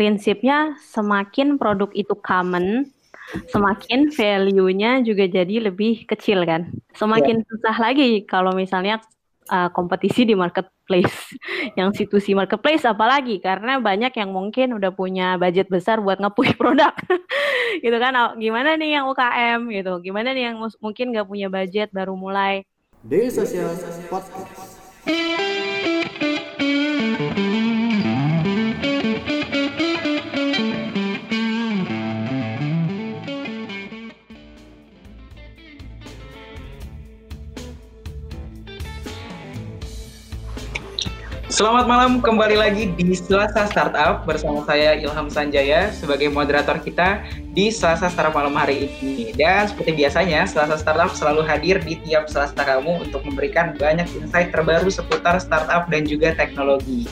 prinsipnya semakin produk itu common, semakin value-nya juga jadi lebih kecil kan. Semakin yeah. susah lagi kalau misalnya uh, kompetisi di marketplace. yang situsi marketplace apalagi karena banyak yang mungkin udah punya budget besar buat ngepush produk. gitu kan. Gimana nih yang UKM gitu? Gimana nih yang mungkin nggak punya budget baru mulai? Daily Social Podcast. Selamat malam, kembali lagi di Selasa Startup bersama saya Ilham Sanjaya sebagai moderator kita di Selasa Startup malam hari ini. Dan seperti biasanya, Selasa Startup selalu hadir di tiap Selasa kamu untuk memberikan banyak insight terbaru seputar startup dan juga teknologi.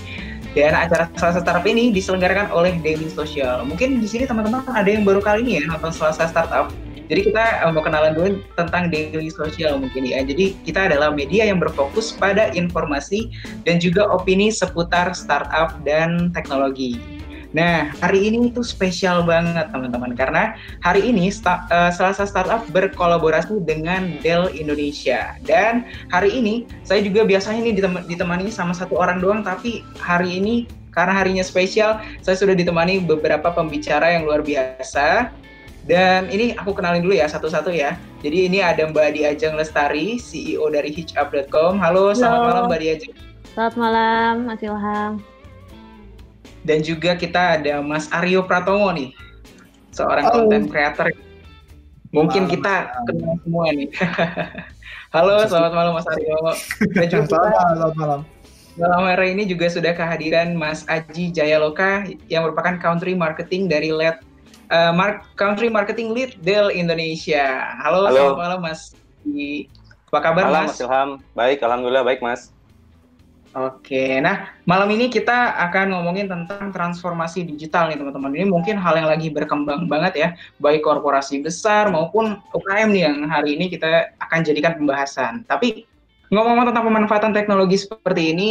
Dan acara Selasa Startup ini diselenggarakan oleh Daily Social. Mungkin di sini teman-teman ada yang baru kali ini ya nonton Selasa Startup. Jadi kita uh, mau kenalan dulu tentang daily social mungkin ya. Jadi kita adalah media yang berfokus pada informasi dan juga opini seputar startup dan teknologi. Nah, hari ini itu spesial banget teman-teman karena hari ini sta uh, Selasa Startup berkolaborasi dengan Dell Indonesia. Dan hari ini saya juga biasanya ini ditem ditemani sama satu orang doang tapi hari ini karena harinya spesial, saya sudah ditemani beberapa pembicara yang luar biasa. Dan ini aku kenalin dulu ya satu-satu ya. Jadi ini ada Mbak Diajeng Lestari, CEO dari hitchup.com. Halo, selamat Halo. malam Mbak Diajeng. Selamat malam, Mas Ilham. Dan juga kita ada Mas Aryo Pratomo nih, seorang konten creator. Mungkin malam, kita kenal semua nih. Halo, selamat malam Mas Aryo. Dan juga selamat malam. Malam hari ini juga sudah kehadiran Mas Aji Jayaloka yang merupakan country marketing dari LED uh, Mark, Country Marketing Lead Dell Indonesia. Halo, Halo. selamat malam Mas. Apa kabar malam, Mas? Mas Ilham. Baik, alhamdulillah baik Mas. Oke, nah malam ini kita akan ngomongin tentang transformasi digital nih teman-teman. Ini mungkin hal yang lagi berkembang banget ya, baik korporasi besar maupun UKM nih yang hari ini kita akan jadikan pembahasan. Tapi ngomong-ngomong tentang pemanfaatan teknologi seperti ini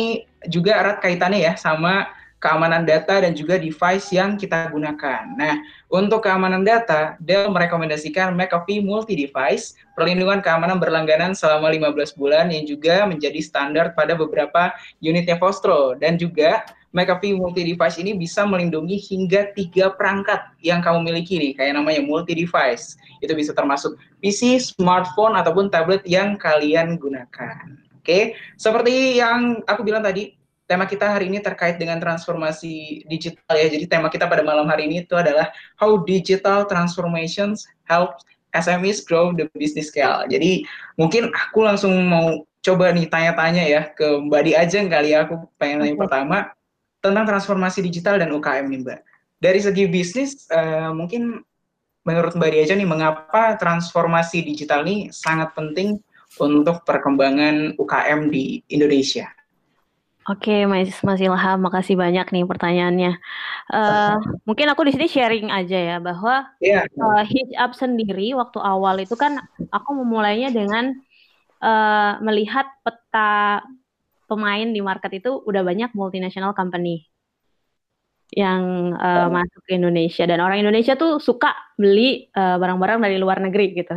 juga erat kaitannya ya sama keamanan data dan juga device yang kita gunakan. Nah, untuk keamanan data, Dell merekomendasikan McAfee multi-device, perlindungan keamanan berlangganan selama 15 bulan yang juga menjadi standar pada beberapa unitnya Vostro. Dan juga McAfee multi-device ini bisa melindungi hingga tiga perangkat yang kamu miliki nih, kayak namanya multi-device. Itu bisa termasuk PC, smartphone, ataupun tablet yang kalian gunakan. Oke, seperti yang aku bilang tadi, tema kita hari ini terkait dengan transformasi digital ya. Jadi tema kita pada malam hari ini itu adalah how digital transformations help SMEs grow the business scale. Jadi mungkin aku langsung mau coba nih tanya-tanya ya ke Mbak Di Ajeng kali ya. Aku pengen nanya pertama tentang transformasi digital dan UKM nih Mbak. Dari segi bisnis uh, mungkin menurut Mbak Di Ajeng nih mengapa transformasi digital ini sangat penting untuk perkembangan UKM di Indonesia? Oke, Mas Mas Ilham, makasih banyak nih pertanyaannya. Uh, mungkin aku di sini sharing aja ya bahwa yeah. uh, hitch up sendiri waktu awal itu kan aku memulainya dengan uh, melihat peta pemain di market itu udah banyak multinational company yang uh, oh. masuk ke Indonesia dan orang Indonesia tuh suka beli barang-barang uh, dari luar negeri gitu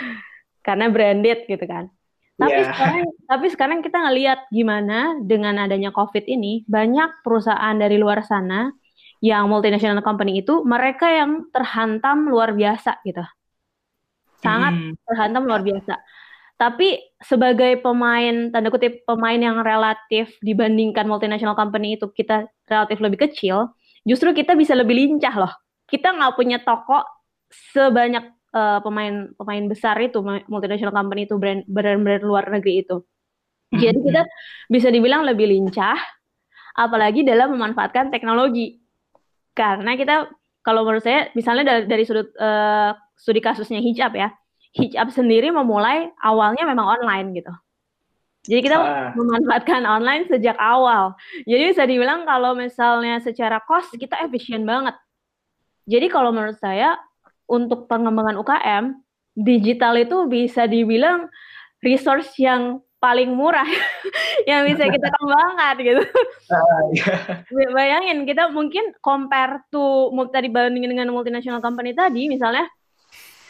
karena branded gitu kan. Tapi yeah. sekarang tapi sekarang kita ngelihat gimana dengan adanya Covid ini banyak perusahaan dari luar sana yang multinational company itu mereka yang terhantam luar biasa gitu. Sangat hmm. terhantam luar biasa. Tapi sebagai pemain tanda kutip pemain yang relatif dibandingkan multinational company itu kita relatif lebih kecil, justru kita bisa lebih lincah loh. Kita nggak punya toko sebanyak uh, pemain pemain besar itu multinational company itu brand brand-brand luar negeri itu. Jadi kita hmm. bisa dibilang lebih lincah, apalagi dalam memanfaatkan teknologi. Karena kita kalau menurut saya, misalnya dari, dari sudut uh, studi kasusnya hijab ya, hijab sendiri memulai awalnya memang online gitu. Jadi kita ah. memanfaatkan online sejak awal. Jadi bisa dibilang kalau misalnya secara cost kita efisien banget. Jadi kalau menurut saya untuk pengembangan UKM, digital itu bisa dibilang resource yang paling murah yang bisa kita kembangkan gitu. Uh, yeah. Bayangin kita mungkin compare to tadi bandingin dengan multinational company tadi misalnya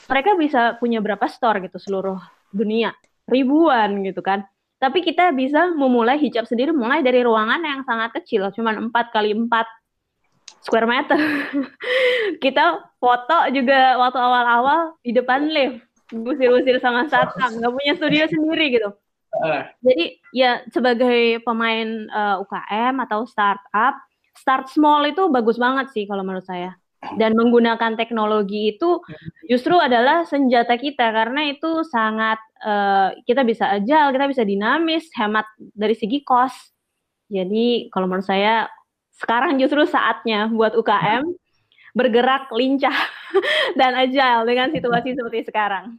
mereka bisa punya berapa store gitu seluruh dunia ribuan gitu kan. Tapi kita bisa memulai hijab sendiri mulai dari ruangan yang sangat kecil, cuma 4 kali 4 square meter. kita foto juga waktu awal-awal di depan lift, usir-usir sama satpam, nggak punya studio sendiri gitu. Jadi ya sebagai pemain uh, eh, UKM atau startup, start small itu bagus banget sih kalau menurut saya. Dan menggunakan teknologi itu justru adalah senjata kita karena itu sangat uh, kita bisa agile, kita bisa dinamis, hemat dari segi cost. Jadi kalau menurut saya sekarang justru saatnya buat UKM bergerak lincah dan agile dengan situasi seperti sekarang.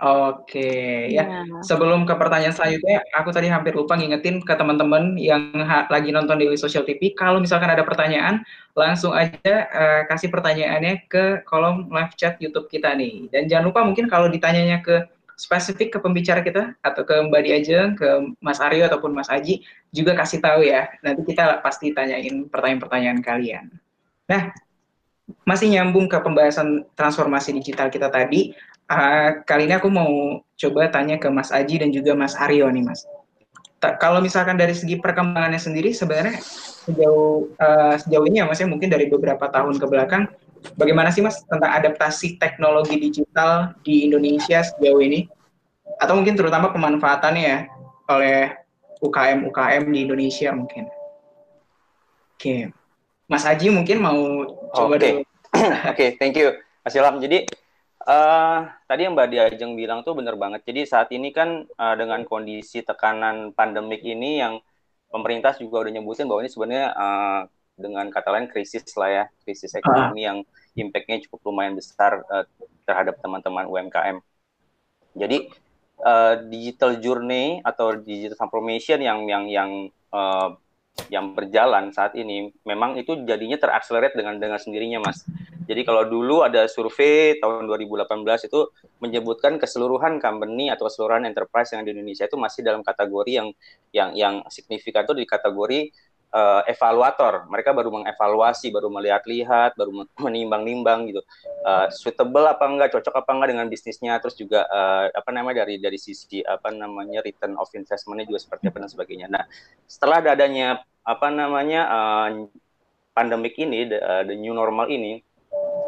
Oke, ya. ya. Sebelum ke pertanyaan selanjutnya, aku tadi hampir lupa ngingetin ke teman-teman yang lagi nonton di Social TV, kalau misalkan ada pertanyaan, langsung aja uh, kasih pertanyaannya ke kolom live chat YouTube kita nih. Dan jangan lupa mungkin kalau ditanyanya ke spesifik ke pembicara kita atau ke Mbak Diajeng, ke Mas Aryo ataupun Mas Aji, juga kasih tahu ya. Nanti kita pasti tanyain pertanyaan-pertanyaan kalian. Nah, masih nyambung ke pembahasan transformasi digital kita tadi Uh, kali ini aku mau coba tanya ke Mas Aji dan juga Mas Aryo nih Mas. Ta kalau misalkan dari segi perkembangannya sendiri sebenarnya sejauh uh, sejauh ini ya Mas ya mungkin dari beberapa tahun ke belakang bagaimana sih Mas tentang adaptasi teknologi digital di Indonesia sejauh ini atau mungkin terutama pemanfaatannya ya oleh UKM UKM di Indonesia mungkin. Oke. Okay. Mas Aji mungkin mau coba okay. Oke, okay, thank you. Mas Ilham. Jadi Uh, tadi yang Mbak Diajeng bilang tuh benar banget. Jadi saat ini kan uh, dengan kondisi tekanan pandemik ini yang pemerintah juga udah nyebutin bahwa ini sebenarnya uh, dengan kata lain krisis lah ya, krisis ekonomi yang impactnya cukup lumayan besar uh, terhadap teman-teman UMKM. Jadi uh, digital journey atau digital transformation yang yang yang uh, yang berjalan saat ini memang itu jadinya terakselerate dengan dengan sendirinya, Mas. Jadi kalau dulu ada survei tahun 2018 itu menyebutkan keseluruhan company atau keseluruhan enterprise yang di Indonesia itu masih dalam kategori yang yang yang signifikan itu di kategori uh, evaluator. Mereka baru mengevaluasi, baru melihat-lihat, baru menimbang-nimbang gitu. Uh, suitable apa enggak, cocok apa enggak dengan bisnisnya, terus juga uh, apa namanya dari dari sisi apa namanya return of investmentnya juga seperti apa dan sebagainya. Nah, setelah adanya apa namanya uh, pandemik ini, the, uh, the new normal ini,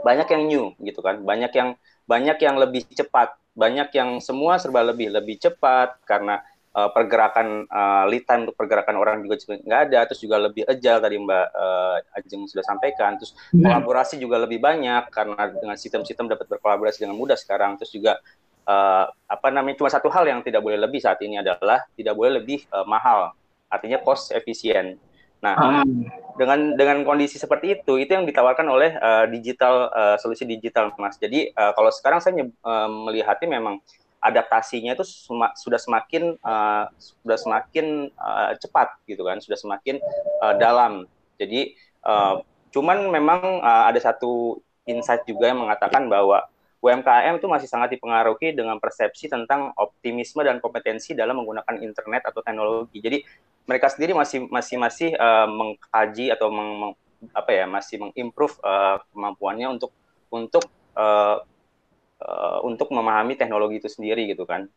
banyak yang new gitu kan banyak yang banyak yang lebih cepat banyak yang semua serba lebih lebih cepat karena uh, pergerakan uh, lead time untuk pergerakan orang juga nggak ada terus juga lebih agile tadi Mbak uh, Ajeng sudah sampaikan terus hmm. kolaborasi juga lebih banyak karena dengan sistem-sistem dapat berkolaborasi dengan mudah sekarang terus juga uh, apa namanya cuma satu hal yang tidak boleh lebih saat ini adalah tidak boleh lebih uh, mahal artinya cost efisien Nah, um. dengan dengan kondisi seperti itu, itu yang ditawarkan oleh uh, digital uh, solusi digital, Mas. Jadi uh, kalau sekarang saya uh, melihatnya memang adaptasinya itu sem sudah semakin uh, sudah semakin uh, cepat gitu kan, sudah semakin uh, dalam. Jadi uh, cuman memang uh, ada satu insight juga yang mengatakan bahwa UMKM itu masih sangat dipengaruhi dengan persepsi tentang optimisme dan kompetensi dalam menggunakan internet atau teknologi. Jadi mereka sendiri masih masih masih uh, mengkaji atau meng, meng, apa ya masih mengimprove uh, kemampuannya untuk untuk uh, uh, untuk memahami teknologi itu sendiri gitu kan.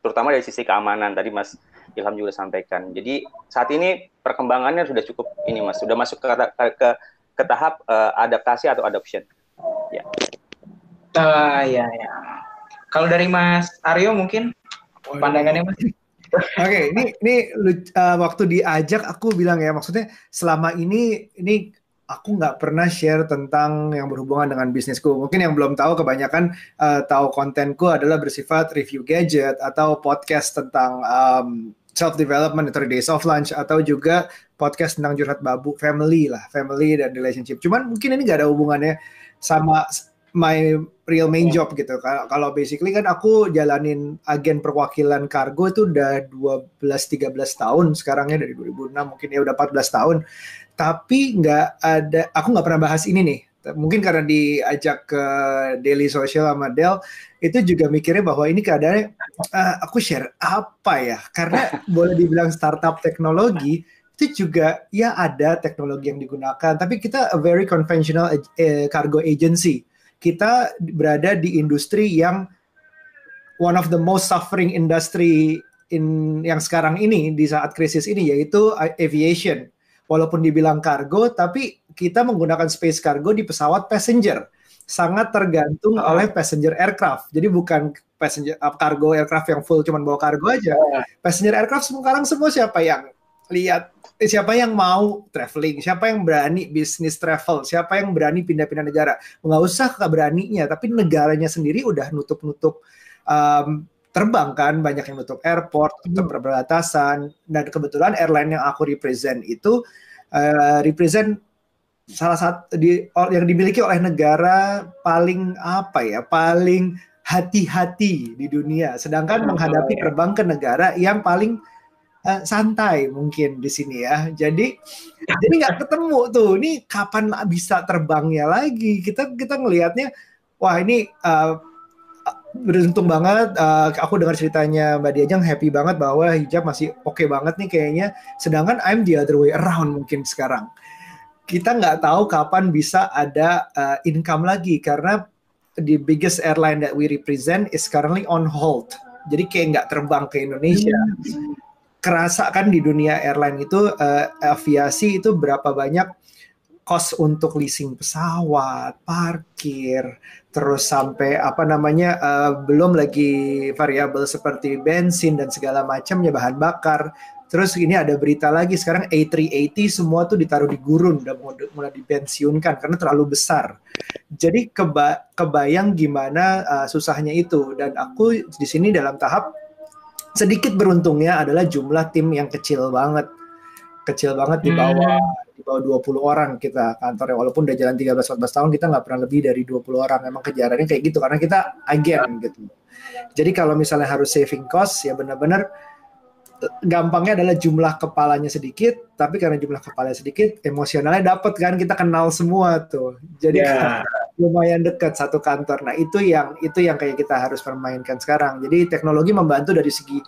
Terutama dari sisi keamanan tadi Mas Ilham juga sampaikan. Jadi saat ini perkembangannya sudah cukup ini Mas. Sudah masuk ke ke, ke, ke tahap uh, adaptasi atau adoption. Ya. Uh, ya ya kalau dari Mas Aryo mungkin pandangannya Mas? Oke, okay, ini ini uh, waktu diajak aku bilang ya maksudnya selama ini ini aku nggak pernah share tentang yang berhubungan dengan bisnisku. Mungkin yang belum tahu kebanyakan uh, tahu kontenku adalah bersifat review gadget atau podcast tentang um, self development atau days of lunch atau juga podcast tentang curhat babu family lah, family dan relationship. Cuman mungkin ini nggak ada hubungannya sama my real main job gitu. Kalau basically kan aku jalanin agen perwakilan kargo itu udah 12 13 tahun sekarangnya dari 2006 mungkin ya udah 14 tahun. Tapi nggak ada aku nggak pernah bahas ini nih Mungkin karena diajak ke Daily Social sama Del, itu juga mikirnya bahwa ini keadaannya uh, aku share apa ya? Karena boleh dibilang startup teknologi itu juga ya ada teknologi yang digunakan, tapi kita a very conventional uh, cargo agency. Kita berada di industri yang one of the most suffering industry in yang sekarang ini di saat krisis ini yaitu aviation. Walaupun dibilang kargo, tapi kita menggunakan space cargo di pesawat passenger. Sangat tergantung uh. oleh passenger aircraft. Jadi bukan passenger uh, cargo aircraft yang full cuman bawa kargo aja. Uh. Passenger aircraft sekarang semua siapa yang lihat eh, siapa yang mau traveling, siapa yang berani bisnis travel, siapa yang berani pindah-pindah negara. Nggak usah beraninya, tapi negaranya sendiri udah nutup-nutup um, terbang kan banyak yang nutup airport, tutup hmm. perbatasan. Dan kebetulan airline yang aku represent itu uh, represent salah satu di yang dimiliki oleh negara paling apa ya paling hati-hati di dunia. Sedangkan oh, menghadapi ya. terbang ke negara yang paling uh, santai mungkin di sini ya. Jadi jadi nggak ketemu tuh. Ini kapan bisa terbangnya lagi? Kita kita ngelihatnya wah ini uh, beruntung banget uh, aku dengar ceritanya Mbak Diajang happy banget bahwa hijab masih oke okay banget nih kayaknya. Sedangkan I'm the other way around mungkin sekarang. Kita nggak tahu kapan bisa ada uh, income lagi karena the biggest airline that we represent is currently on hold. Jadi kayak nggak terbang ke Indonesia. Kerasa kan di dunia airline itu uh, aviasi itu berapa banyak cost untuk leasing pesawat, parkir, terus sampai apa namanya uh, belum lagi variabel seperti bensin dan segala macamnya bahan bakar. Terus ini ada berita lagi sekarang A380 semua tuh ditaruh di gurun udah mulai dipensiunkan karena terlalu besar. Jadi keba kebayang gimana uh, susahnya itu dan aku di sini dalam tahap sedikit beruntungnya adalah jumlah tim yang kecil banget. Kecil banget di bawah hmm di bawah 20 orang kita kantornya. Walaupun udah jalan 13 14 tahun kita nggak pernah lebih dari 20 orang. Emang kejarannya kayak gitu karena kita agen gitu. Jadi kalau misalnya harus saving cost ya benar-benar gampangnya adalah jumlah kepalanya sedikit tapi karena jumlah kepalanya sedikit emosionalnya dapat kan kita kenal semua tuh. Jadi yeah. lumayan dekat satu kantor. Nah itu yang itu yang kayak kita harus permainkan sekarang. Jadi teknologi membantu dari segi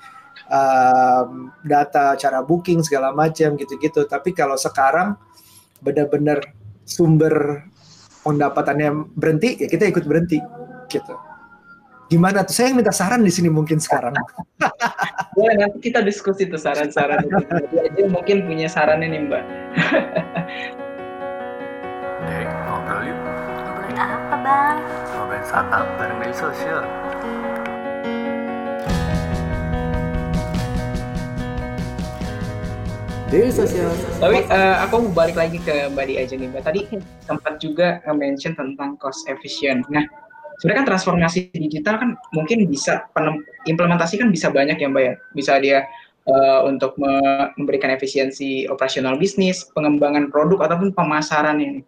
um, data cara booking segala macam gitu-gitu. Tapi kalau sekarang benar-benar sumber pendapatannya berhenti, ya kita ikut berhenti gitu. Gimana tuh? Saya yang minta saran di sini mungkin sekarang. Boleh nanti kita diskusi tuh saran-saran. aja mungkin punya sarannya nih Mbak. Dek, ngobrol yuk. Ngobrolin apa bang? Ngobrolin startup bareng media sosial. Dari sosial. Tapi uh, aku mau balik lagi ke Mbak Di aja nih Mbak. Tadi sempat juga mention tentang cost efficient. Nah, sebenarnya kan transformasi digital kan mungkin bisa implementasi kan bisa banyak ya Mbak ya. Bisa dia uh, untuk memberikan efisiensi operasional bisnis, pengembangan produk ataupun pemasaran ini.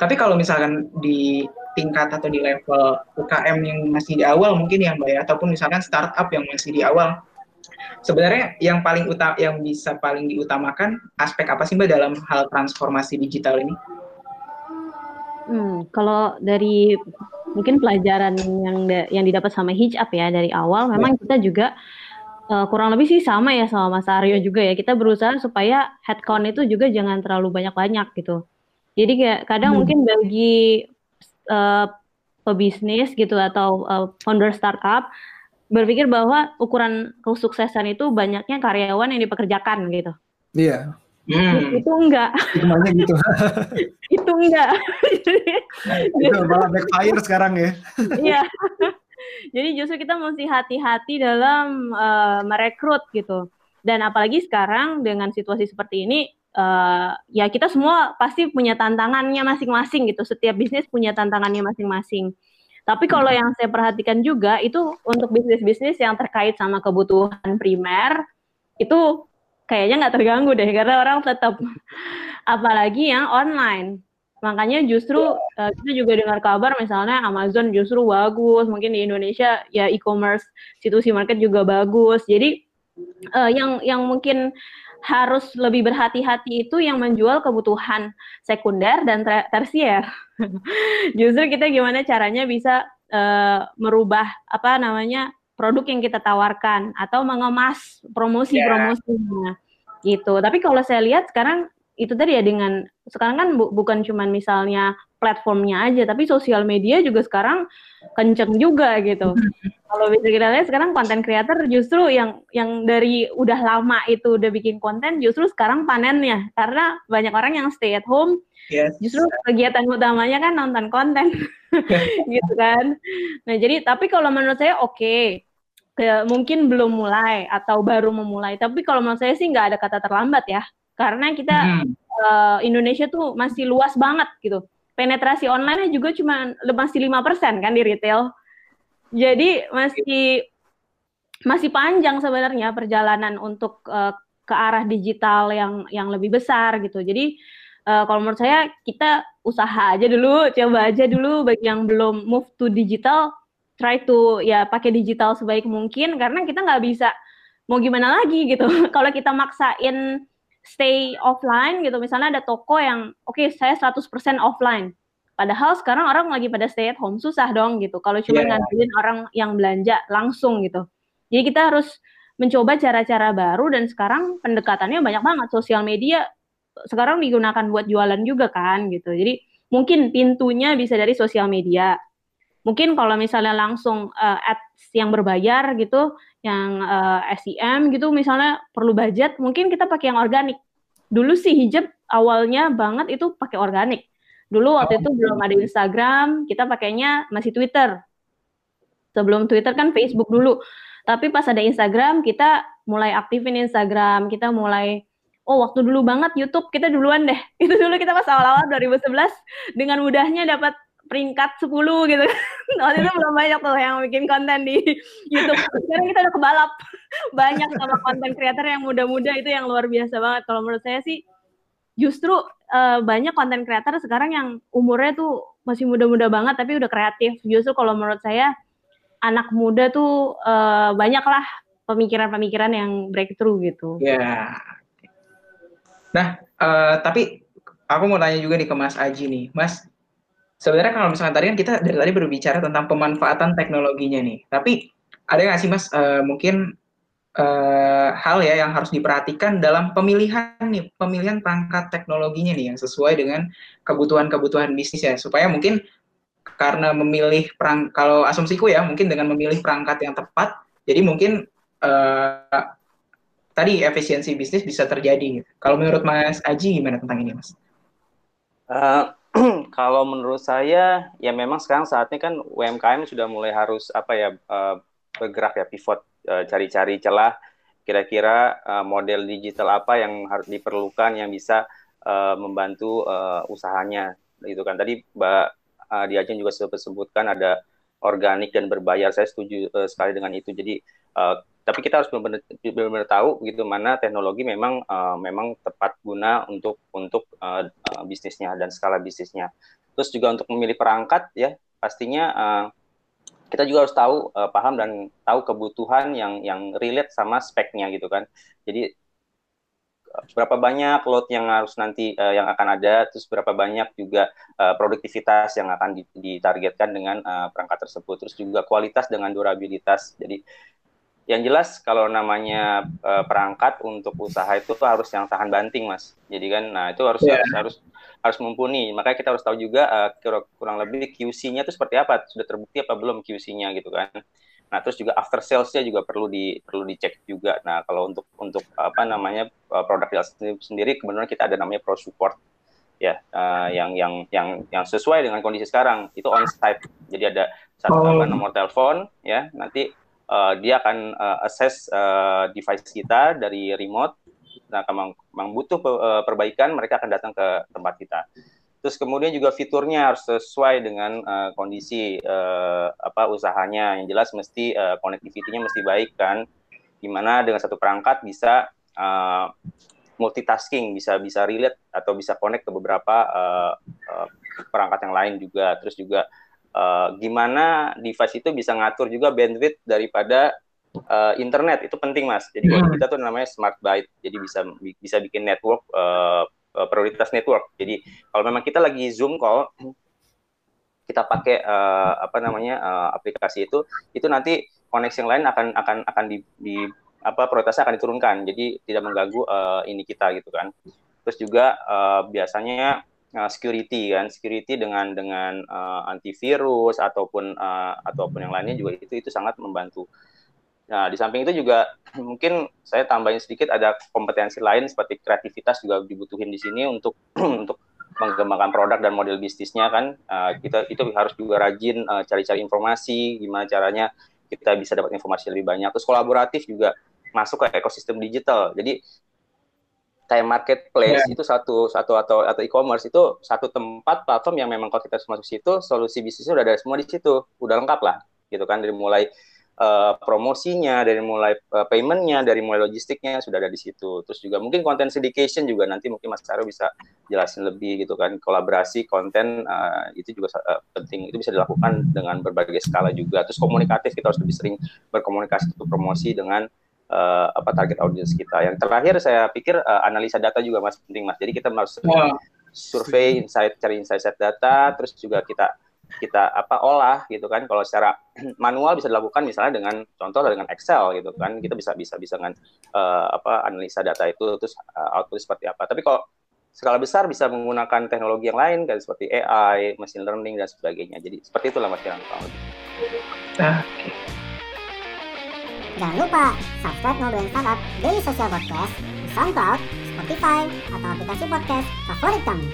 Tapi kalau misalkan di tingkat atau di level UKM yang masih di awal mungkin ya Mbak ya, ataupun misalkan startup yang masih di awal, sebenarnya yang paling utama yang bisa paling diutamakan aspek apa sih mbak dalam hal transformasi digital ini? Hmm, kalau dari mungkin pelajaran yang yang didapat sama hijab ya dari awal, memang ya. kita juga uh, kurang lebih sih sama ya sama Mas Aryo juga ya. Kita berusaha supaya headcount itu juga jangan terlalu banyak-banyak gitu. Jadi kayak kadang hmm. mungkin bagi uh, pebisnis gitu atau uh, founder startup berpikir bahwa ukuran kesuksesan itu banyaknya karyawan yang dipekerjakan gitu. Iya. Hmm. Itu enggak. Gimana gitu? itu enggak. itu malah backfire sekarang ya. Iya. Jadi justru kita mesti hati-hati dalam uh, merekrut gitu. Dan apalagi sekarang dengan situasi seperti ini, uh, ya kita semua pasti punya tantangannya masing-masing gitu. Setiap bisnis punya tantangannya masing-masing. Tapi kalau yang saya perhatikan juga itu untuk bisnis-bisnis yang terkait sama kebutuhan primer itu kayaknya nggak terganggu deh karena orang tetap apalagi yang online. Makanya justru uh, kita juga dengar kabar misalnya Amazon justru bagus, mungkin di Indonesia ya e-commerce situsi market juga bagus. Jadi uh, yang yang mungkin harus lebih berhati-hati itu yang menjual kebutuhan sekunder dan tersier. Justru kita gimana caranya bisa uh, merubah apa namanya produk yang kita tawarkan atau mengemas promosi-promosinya yeah. gitu. Tapi kalau saya lihat sekarang itu tadi ya dengan sekarang kan bu, bukan cuma misalnya platformnya aja, tapi sosial media juga sekarang kenceng juga gitu. Kalau bisa kita lihat sekarang konten creator justru yang yang dari udah lama itu udah bikin konten justru sekarang panennya karena banyak orang yang stay at home. Yes. Justru kegiatan utamanya kan nonton konten gitu kan. Nah, jadi tapi kalau menurut saya oke. Okay. Mungkin belum mulai atau baru memulai, tapi kalau menurut saya sih nggak ada kata terlambat ya karena kita hmm. uh, Indonesia tuh masih luas banget gitu. Penetrasi online juga cuma masih lima persen kan di retail. Jadi masih masih panjang sebenarnya perjalanan untuk uh, ke arah digital yang yang lebih besar gitu. Jadi uh, kalau menurut saya kita usaha aja dulu, coba aja dulu bagi yang belum move to digital, try to ya pakai digital sebaik mungkin karena kita nggak bisa mau gimana lagi gitu. kalau kita maksain stay offline gitu. Misalnya ada toko yang oke okay, saya 100% offline. Padahal sekarang orang lagi pada stay at home susah dong gitu. Kalau cuma yeah. ngandelin orang yang belanja langsung gitu. Jadi kita harus mencoba cara-cara baru dan sekarang pendekatannya banyak banget. Sosial media sekarang digunakan buat jualan juga kan gitu. Jadi mungkin pintunya bisa dari sosial media. Mungkin kalau misalnya langsung uh, ads yang berbayar gitu, yang uh, eh, SEM gitu misalnya perlu budget, mungkin kita pakai yang organik. Dulu sih hijab awalnya banget itu pakai organik. Dulu waktu oh. itu belum ada Instagram, kita pakainya masih Twitter. Sebelum Twitter kan Facebook dulu. Tapi pas ada Instagram, kita mulai aktifin Instagram, kita mulai oh waktu dulu banget YouTube kita duluan deh. Itu dulu kita pas awal-awal 2011 dengan mudahnya dapat peringkat 10 gitu Waktu itu belum banyak tuh yang bikin konten di YouTube. Sekarang kita udah kebalap. Banyak sama konten kreator yang muda-muda itu yang luar biasa banget. Kalau menurut saya sih justru uh, banyak konten kreator sekarang yang umurnya tuh masih muda-muda banget tapi udah kreatif. Justru kalau menurut saya anak muda tuh uh, banyak lah pemikiran-pemikiran yang breakthrough gitu. Ya. Yeah. Nah, uh, tapi aku mau tanya juga nih ke Mas Aji nih. Mas, sebenarnya kalau misalkan tadi kan kita dari tadi berbicara tentang pemanfaatan teknologinya nih. Tapi ada nggak sih mas uh, mungkin uh, hal ya yang harus diperhatikan dalam pemilihan nih pemilihan perangkat teknologinya nih yang sesuai dengan kebutuhan-kebutuhan bisnis ya supaya mungkin karena memilih perang kalau asumsiku ya mungkin dengan memilih perangkat yang tepat jadi mungkin uh, tadi efisiensi bisnis bisa terjadi. Kalau menurut Mas Aji gimana tentang ini Mas? Uh, kalau menurut saya ya memang sekarang saatnya kan UMKM sudah mulai harus apa ya uh, bergerak ya pivot uh, cari-cari celah. Kira-kira uh, model digital apa yang harus diperlukan yang bisa uh, membantu uh, usahanya? Gitu kan tadi Mbak uh, Diajeng juga sudah sebutkan ada organik dan berbayar. Saya setuju uh, sekali dengan itu. Jadi uh, tapi kita harus benar-benar tahu gitu mana teknologi memang uh, memang tepat guna untuk untuk uh, bisnisnya dan skala bisnisnya. Terus juga untuk memilih perangkat ya pastinya uh, kita juga harus tahu uh, paham dan tahu kebutuhan yang yang relate sama speknya gitu kan. Jadi berapa banyak load yang harus nanti uh, yang akan ada, terus berapa banyak juga uh, produktivitas yang akan ditargetkan dengan uh, perangkat tersebut, terus juga kualitas dengan durabilitas. Jadi yang jelas kalau namanya uh, perangkat untuk usaha itu harus yang tahan banting mas. Jadi kan nah itu harus yeah. harus harus harus mumpuni. Makanya kita harus tahu juga uh, kurang lebih QC-nya itu seperti apa? Sudah terbukti apa belum QC-nya gitu kan? Nah terus juga after sales-nya juga perlu di perlu dicek juga. Nah kalau untuk untuk apa namanya uh, produk sendiri kebetulan kita ada namanya pro support. Ya uh, yang yang yang yang sesuai dengan kondisi sekarang. Itu on site jadi ada satu oh. nomor telepon ya. Nanti uh, dia akan uh, assess uh, device kita dari remote. Nah, kalau memang butuh uh, perbaikan, mereka akan datang ke tempat kita. Terus kemudian juga fiturnya harus sesuai dengan uh, kondisi uh, apa usahanya. Yang jelas mesti uh, connectivity-nya mesti baik kan. Gimana dengan satu perangkat bisa uh, multitasking, bisa bisa relate atau bisa connect ke beberapa uh, uh, perangkat yang lain juga. Terus juga gimana device itu bisa ngatur juga bandwidth daripada uh, internet itu penting mas. Jadi kalau hmm. kita tuh namanya smart byte, jadi bisa bisa bikin network uh, prioritas network. Jadi kalau memang kita lagi zoom call, kita pakai uh, apa namanya uh, aplikasi itu, itu nanti koneksi yang lain akan akan akan di, di apa prioritasnya akan diturunkan. Jadi tidak mengganggu uh, ini kita gitu kan. Terus juga uh, biasanya uh, security kan, security dengan dengan uh, antivirus ataupun uh, ataupun yang lainnya juga itu itu sangat membantu. Nah, di samping itu juga mungkin saya tambahin sedikit ada kompetensi lain seperti kreativitas juga dibutuhin di sini untuk untuk mengembangkan produk dan model bisnisnya kan. Uh, kita itu harus juga rajin cari-cari uh, informasi gimana caranya kita bisa dapat informasi lebih banyak. Terus kolaboratif juga masuk ke ekosistem digital. Jadi kayak marketplace yeah. itu satu satu atau atau e-commerce itu satu tempat platform yang memang kalau kita masuk situ solusi bisnisnya udah ada semua di situ. Udah lengkap lah gitu kan. Dari mulai uh, promosinya dari mulai uh, paymentnya dari mulai logistiknya sudah ada di situ. Terus juga mungkin konten syndication juga nanti mungkin Mas Caro bisa jelasin lebih gitu kan. Kolaborasi konten uh, itu juga uh, penting. Itu bisa dilakukan dengan berbagai skala juga. Terus komunikatif kita harus lebih sering berkomunikasi untuk promosi dengan uh, apa target audience kita. Yang terakhir saya pikir uh, analisa data juga mas penting mas. Jadi kita harus wow. survei insight cari insight set data, terus juga kita kita apa olah gitu kan kalau secara manual bisa dilakukan misalnya dengan contoh dengan Excel gitu kan kita bisa bisa bisa dengan uh, apa analisa data itu terus uh, output seperti apa tapi kalau skala besar bisa menggunakan teknologi yang lain kayak seperti AI, machine learning dan sebagainya jadi seperti itulah mas Kiran. Nah, Jangan lupa subscribe Ngobrolin Startup Daily Social Podcast di SoundCloud, Spotify, atau aplikasi podcast favorit kamu.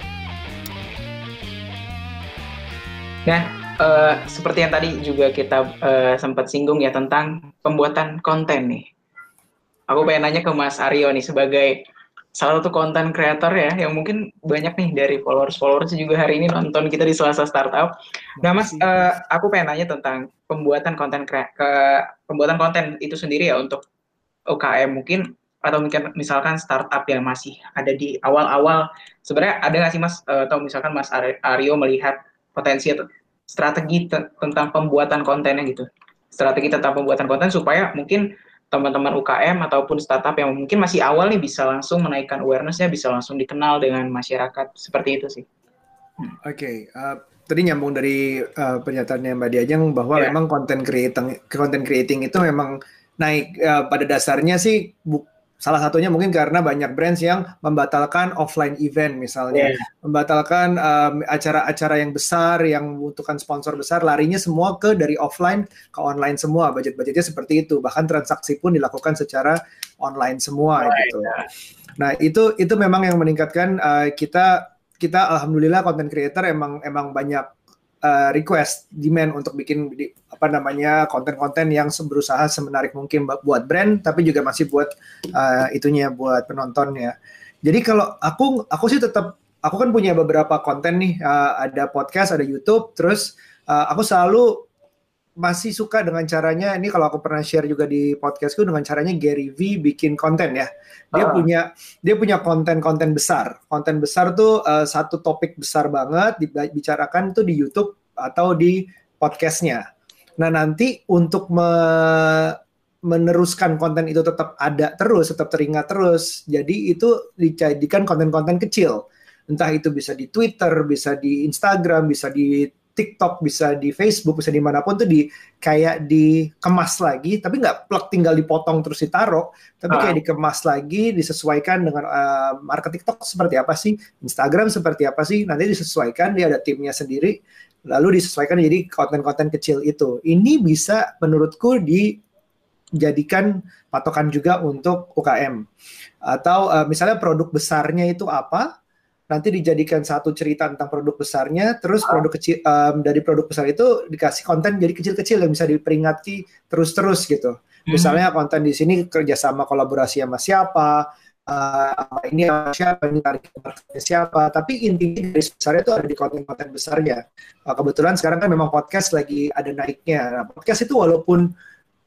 Nah, uh, seperti yang tadi juga kita uh, sempat singgung ya tentang pembuatan konten nih. Aku pengen nanya ke Mas Aryo nih sebagai salah satu konten kreator ya yang mungkin banyak nih dari followers followers juga hari ini nonton kita di Selasa Startup. Nah Mas, uh, aku pengen nanya tentang pembuatan konten ke pembuatan konten itu sendiri ya untuk UKM mungkin atau mungkin misalkan startup yang masih ada di awal-awal. Sebenarnya ada nggak sih Mas uh, atau misalkan Mas Aryo melihat potensi atau strategi tentang pembuatan kontennya gitu? Strategi tentang pembuatan konten supaya mungkin teman-teman UKM ataupun startup yang mungkin masih awal nih bisa langsung menaikkan awarenessnya, bisa langsung dikenal dengan masyarakat seperti itu sih. Hmm. Oke, okay, uh, tadi nyambung dari uh, pernyataannya Mbak Diajeng bahwa yeah. memang konten creating konten creating itu memang naik uh, pada dasarnya sih bu, Salah satunya mungkin karena banyak brands yang membatalkan offline event misalnya, yeah. membatalkan acara-acara um, yang besar yang membutuhkan sponsor besar, larinya semua ke dari offline ke online semua. Budget-budgetnya seperti itu. Bahkan transaksi pun dilakukan secara online semua right. gitu. Nah itu itu memang yang meningkatkan uh, kita kita alhamdulillah content creator emang emang banyak uh, request demand untuk bikin di, apa namanya konten-konten yang berusaha semenarik mungkin buat brand tapi juga masih buat uh, itunya buat penontonnya. Jadi kalau aku aku sih tetap aku kan punya beberapa konten nih uh, ada podcast, ada YouTube, terus uh, aku selalu masih suka dengan caranya ini kalau aku pernah share juga di podcastku dengan caranya Gary V bikin konten ya. Dia uh. punya dia punya konten-konten besar. Konten besar tuh uh, satu topik besar banget dibicarakan tuh di YouTube atau di podcastnya. Nah nanti untuk me meneruskan konten itu tetap ada terus tetap teringat terus. Jadi itu dijadikan konten-konten kecil. Entah itu bisa di Twitter bisa di Instagram bisa di TikTok, bisa di Facebook, bisa di mana pun tuh di kayak dikemas lagi, tapi nggak plug tinggal dipotong terus ditaruh, tapi kayak ah. dikemas lagi, disesuaikan dengan uh, market TikTok seperti apa sih, Instagram seperti apa sih, nanti disesuaikan, dia ada timnya sendiri, lalu disesuaikan jadi konten-konten kecil itu. Ini bisa menurutku dijadikan patokan juga untuk UKM atau uh, misalnya produk besarnya itu apa nanti dijadikan satu cerita tentang produk besarnya, terus produk kecil um, dari produk besar itu dikasih konten jadi kecil-kecil yang bisa diperingati terus-terus gitu. Hmm. Misalnya konten di sini kerjasama kolaborasi sama siapa, uh, ini siapa, ini tarik siapa, tapi intinya dari besarnya itu ada di konten-konten besarnya. Uh, kebetulan sekarang kan memang podcast lagi ada naiknya. Nah, podcast itu walaupun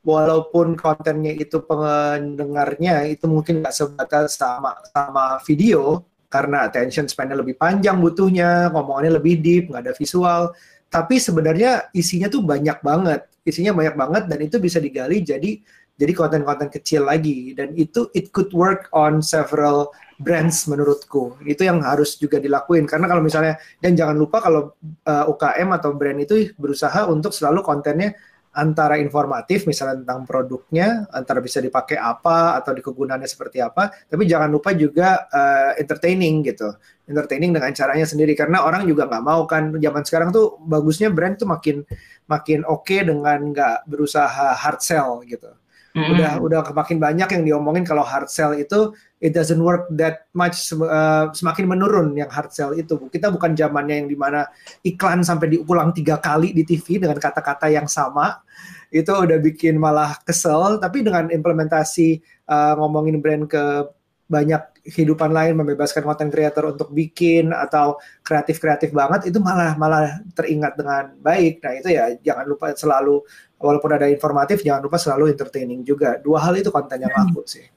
walaupun kontennya itu pendengarnya itu mungkin nggak sebatas sama sama video, karena attention span-nya lebih panjang butuhnya, ngomongannya lebih deep, nggak ada visual. Tapi sebenarnya isinya tuh banyak banget, isinya banyak banget dan itu bisa digali jadi jadi konten-konten kecil lagi. Dan itu it could work on several brands menurutku. Itu yang harus juga dilakuin. Karena kalau misalnya dan jangan lupa kalau uh, eh, UKM atau brand itu berusaha untuk selalu kontennya antara informatif misalnya tentang produknya antara bisa dipakai apa atau kegunaannya seperti apa tapi jangan lupa juga uh, entertaining gitu. Entertaining dengan caranya sendiri karena orang juga nggak mau kan. Zaman sekarang tuh bagusnya brand tuh makin makin oke okay dengan nggak berusaha hard sell gitu hmm. udah udah makin banyak yang diomongin kalau hard sell itu it doesn't work that much uh, semakin menurun yang hard sell itu. Kita bukan zamannya yang di mana iklan sampai diulang tiga kali di TV dengan kata-kata yang sama. Itu udah bikin malah kesel. Tapi dengan implementasi uh, ngomongin brand ke banyak kehidupan lain membebaskan konten creator untuk bikin atau kreatif-kreatif banget itu malah malah teringat dengan baik. Nah, itu ya jangan lupa selalu walaupun ada informatif jangan lupa selalu entertaining juga. Dua hal itu konten yang laku sih.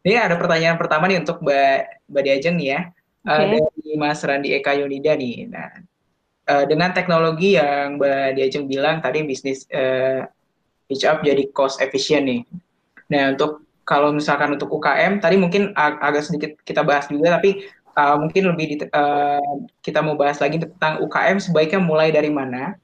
Ini ada pertanyaan pertama nih untuk Mbak Mbak Diajeng nih ya. Okay. Uh, dari Mas Randi Eka Yunida nih. Nah, uh, dengan teknologi yang Mbak Diajeng bilang tadi bisnis uh, pitch up jadi cost efficient nih. Nah, untuk kalau misalkan untuk UKM tadi mungkin ag agak sedikit kita bahas juga tapi uh, mungkin lebih uh, kita mau bahas lagi tentang UKM sebaiknya mulai dari mana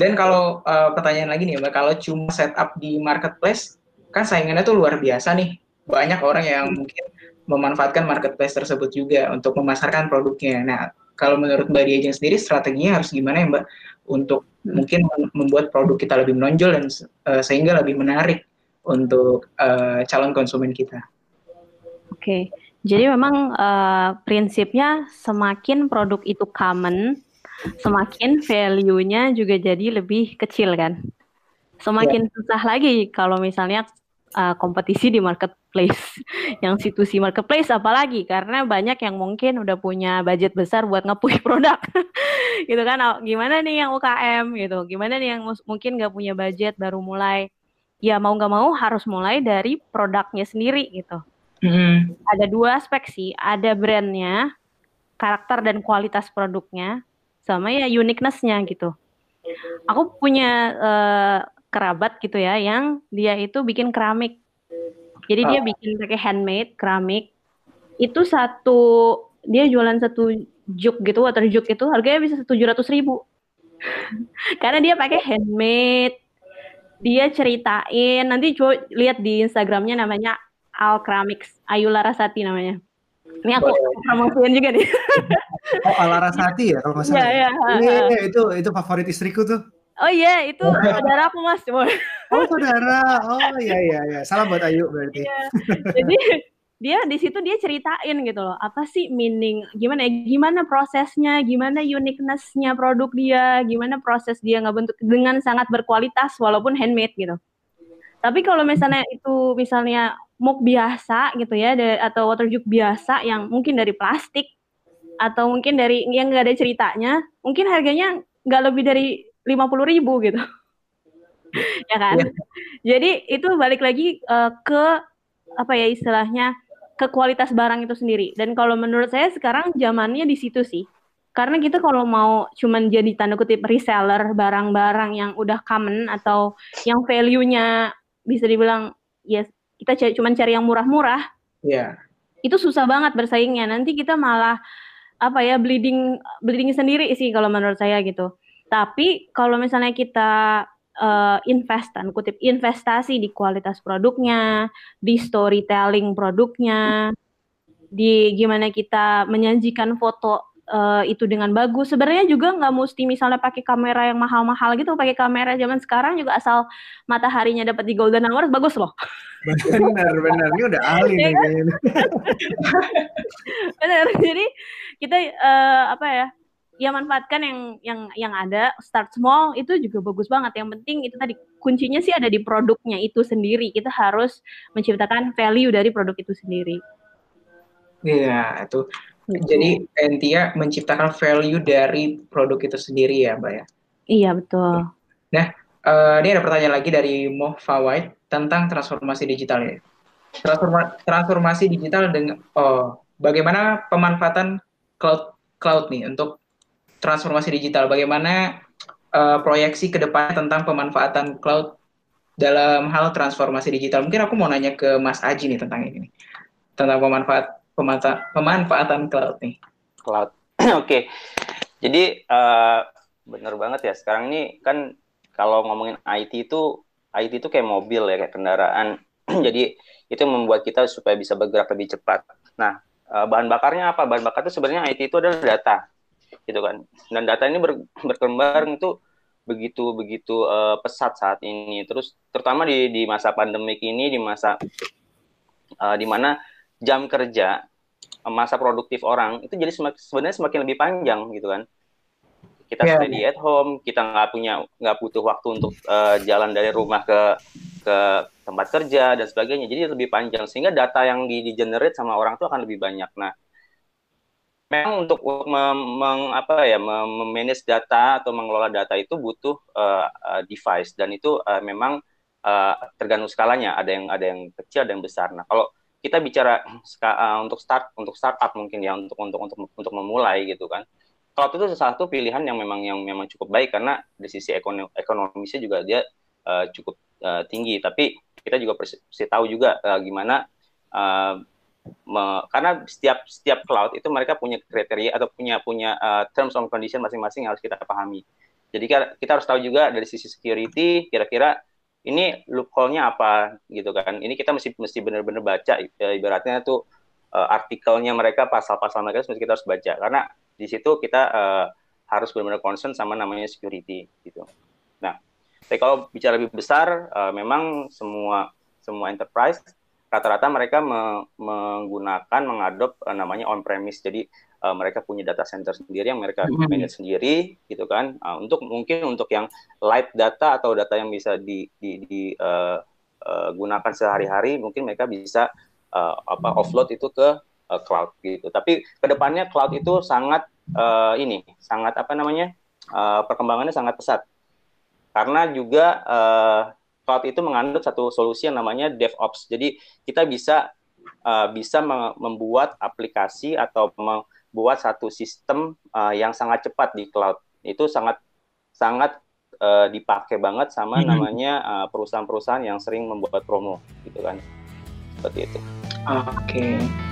dan kalau uh, pertanyaan lagi nih Mbak, kalau cuma setup di marketplace, kan saingannya tuh luar biasa nih. Banyak orang yang mungkin memanfaatkan marketplace tersebut juga untuk memasarkan produknya. Nah, kalau menurut Mbak Diajeng sendiri strateginya harus gimana ya Mbak untuk mungkin membuat produk kita lebih menonjol dan uh, sehingga lebih menarik untuk uh, calon konsumen kita. Oke, okay. jadi memang uh, prinsipnya semakin produk itu common, semakin value-nya juga jadi lebih kecil kan. Semakin yeah. susah lagi kalau misalnya uh, kompetisi di marketplace. yang situsi marketplace apalagi karena banyak yang mungkin udah punya budget besar buat ngepush produk. gitu kan. Gimana nih yang UKM gitu. Gimana nih yang mungkin nggak punya budget baru mulai. Ya mau nggak mau harus mulai dari produknya sendiri gitu. Mm. Ada dua aspek sih, ada brandnya, karakter dan kualitas produknya, sama ya uniqueness-nya gitu. Aku punya uh, kerabat gitu ya yang dia itu bikin keramik. Jadi dia ah. bikin pakai handmade keramik. Itu satu dia jualan satu juk gitu water juk itu harganya bisa tujuh ratus ribu. Karena dia pakai handmade. Dia ceritain nanti coba lihat di Instagramnya namanya Al Keramiks Ayu Larasati namanya. Ini aku promosiin juga nih. oh, Alarasati ya kalau nggak salah. Iya, iya. Iya, iya, itu itu favorit istriku tuh. Oh iya, itu oh. saudara aku mas. oh saudara, oh iya iya iya. Salam buat Ayu berarti. Iya. Jadi dia di situ dia ceritain gitu loh, apa sih meaning, gimana ya, gimana prosesnya, gimana uniquenessnya produk dia, gimana proses dia nggak bentuk dengan sangat berkualitas walaupun handmade gitu. Tapi kalau misalnya itu misalnya mug biasa gitu ya, atau water jug biasa yang mungkin dari plastik atau mungkin dari yang nggak ada ceritanya, mungkin harganya nggak lebih dari lima puluh ribu gitu, ya kan? Yeah. Jadi itu balik lagi uh, ke apa ya istilahnya ke kualitas barang itu sendiri. Dan kalau menurut saya sekarang zamannya di situ sih. Karena kita kalau mau cuman jadi tanda kutip reseller barang-barang yang udah common atau yang value-nya bisa dibilang ya kita cuma cari yang murah-murah. Iya. Yeah. Itu susah banget bersaingnya. Nanti kita malah apa ya bleeding bleeding sendiri sih kalau menurut saya gitu. Tapi kalau misalnya kita uh, invest dan kutip investasi di kualitas produknya, di storytelling produknya, di gimana kita menyajikan foto uh, itu dengan bagus. Sebenarnya juga nggak mesti misalnya pakai kamera yang mahal-mahal gitu, pakai kamera zaman sekarang juga asal mataharinya dapat di golden hour bagus loh. Benar, benar. Ini udah ahli nih kayaknya. benar. Jadi kita uh, apa ya? Ya manfaatkan yang yang yang ada, start small itu juga bagus banget. Yang penting itu tadi kuncinya sih ada di produknya itu sendiri. Kita harus menciptakan value dari produk itu sendiri. Iya, itu jadi Entia menciptakan value dari produk itu sendiri ya, Mbak ya? Iya, betul. Nah, uh, ini ada pertanyaan lagi dari Mo Fawait tentang transformasi digital ya. Transforma transformasi digital dengan oh, bagaimana pemanfaatan cloud cloud nih untuk transformasi digital? Bagaimana uh, proyeksi ke depan tentang pemanfaatan cloud dalam hal transformasi digital. Mungkin aku mau nanya ke Mas Aji nih tentang ini, tentang pemanfaat pemanfa pemanfaatan cloud nih. Cloud, oke. Okay. Jadi uh, bener banget ya. Sekarang ini kan kalau ngomongin IT itu IT itu kayak mobil ya kayak kendaraan. Jadi itu membuat kita supaya bisa bergerak lebih cepat. Nah, uh, bahan bakarnya apa? Bahan bakar itu sebenarnya IT itu adalah data, gitu kan. Dan data ini ber, berkembang itu begitu begitu uh, pesat saat ini. Terus terutama di di masa pandemik ini, di masa uh, di mana jam kerja masa produktif orang itu jadi semak, sebenarnya semakin lebih panjang gitu kan. Kita yeah. study at home, kita nggak punya nggak butuh waktu untuk uh, jalan dari rumah ke ke tempat kerja dan sebagainya. Jadi lebih panjang sehingga data yang di, di generate sama orang itu akan lebih banyak. Nah, memang untuk mem, apa ya memanage data atau mengelola data itu butuh uh, device. Dan itu uh, memang uh, tergantung skalanya. Ada yang ada yang kecil ada yang besar. Nah kalau kita bicara uh, untuk start untuk startup mungkin ya untuk untuk untuk untuk memulai gitu kan. Cloud itu satu pilihan yang memang yang memang cukup baik karena dari sisi ekonomi ekonomisnya juga dia uh, cukup uh, tinggi. Tapi kita juga pasti tahu juga uh, gimana uh, me, karena setiap setiap cloud itu mereka punya kriteria atau punya punya uh, terms and condition masing-masing harus kita pahami. Jadi kita harus tahu juga dari sisi security kira-kira ini loophole-nya apa gitu kan. Ini kita mesti mesti benar-benar baca ibaratnya tuh uh, artikelnya mereka pasal-pasal mereka mesti kita harus baca karena di situ kita uh, harus benar-benar concern sama namanya security gitu. Nah, tapi kalau bicara lebih besar uh, memang semua semua enterprise rata-rata mereka me menggunakan mengadop uh, namanya on premise jadi uh, mereka punya data center sendiri yang mereka mm -hmm. manage sendiri gitu kan. Uh, untuk mungkin untuk yang light data atau data yang bisa di, di, di uh, uh, gunakan sehari-hari mungkin mereka bisa uh, apa offload itu ke uh, cloud gitu. Tapi ke depannya cloud itu sangat uh, ini sangat apa namanya uh, perkembangannya sangat pesat. Karena juga uh, cloud itu mengandung satu solusi yang namanya DevOps. Jadi kita bisa uh, bisa membuat aplikasi atau membuat satu sistem uh, yang sangat cepat di cloud. Itu sangat sangat uh, dipakai banget sama mm -hmm. namanya perusahaan-perusahaan yang sering membuat promo gitu kan. Seperti itu. Oke. Okay.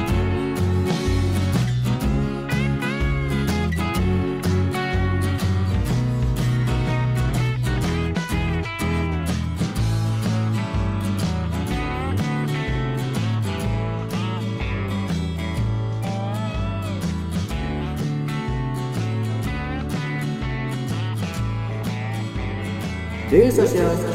Daily Social Podcast.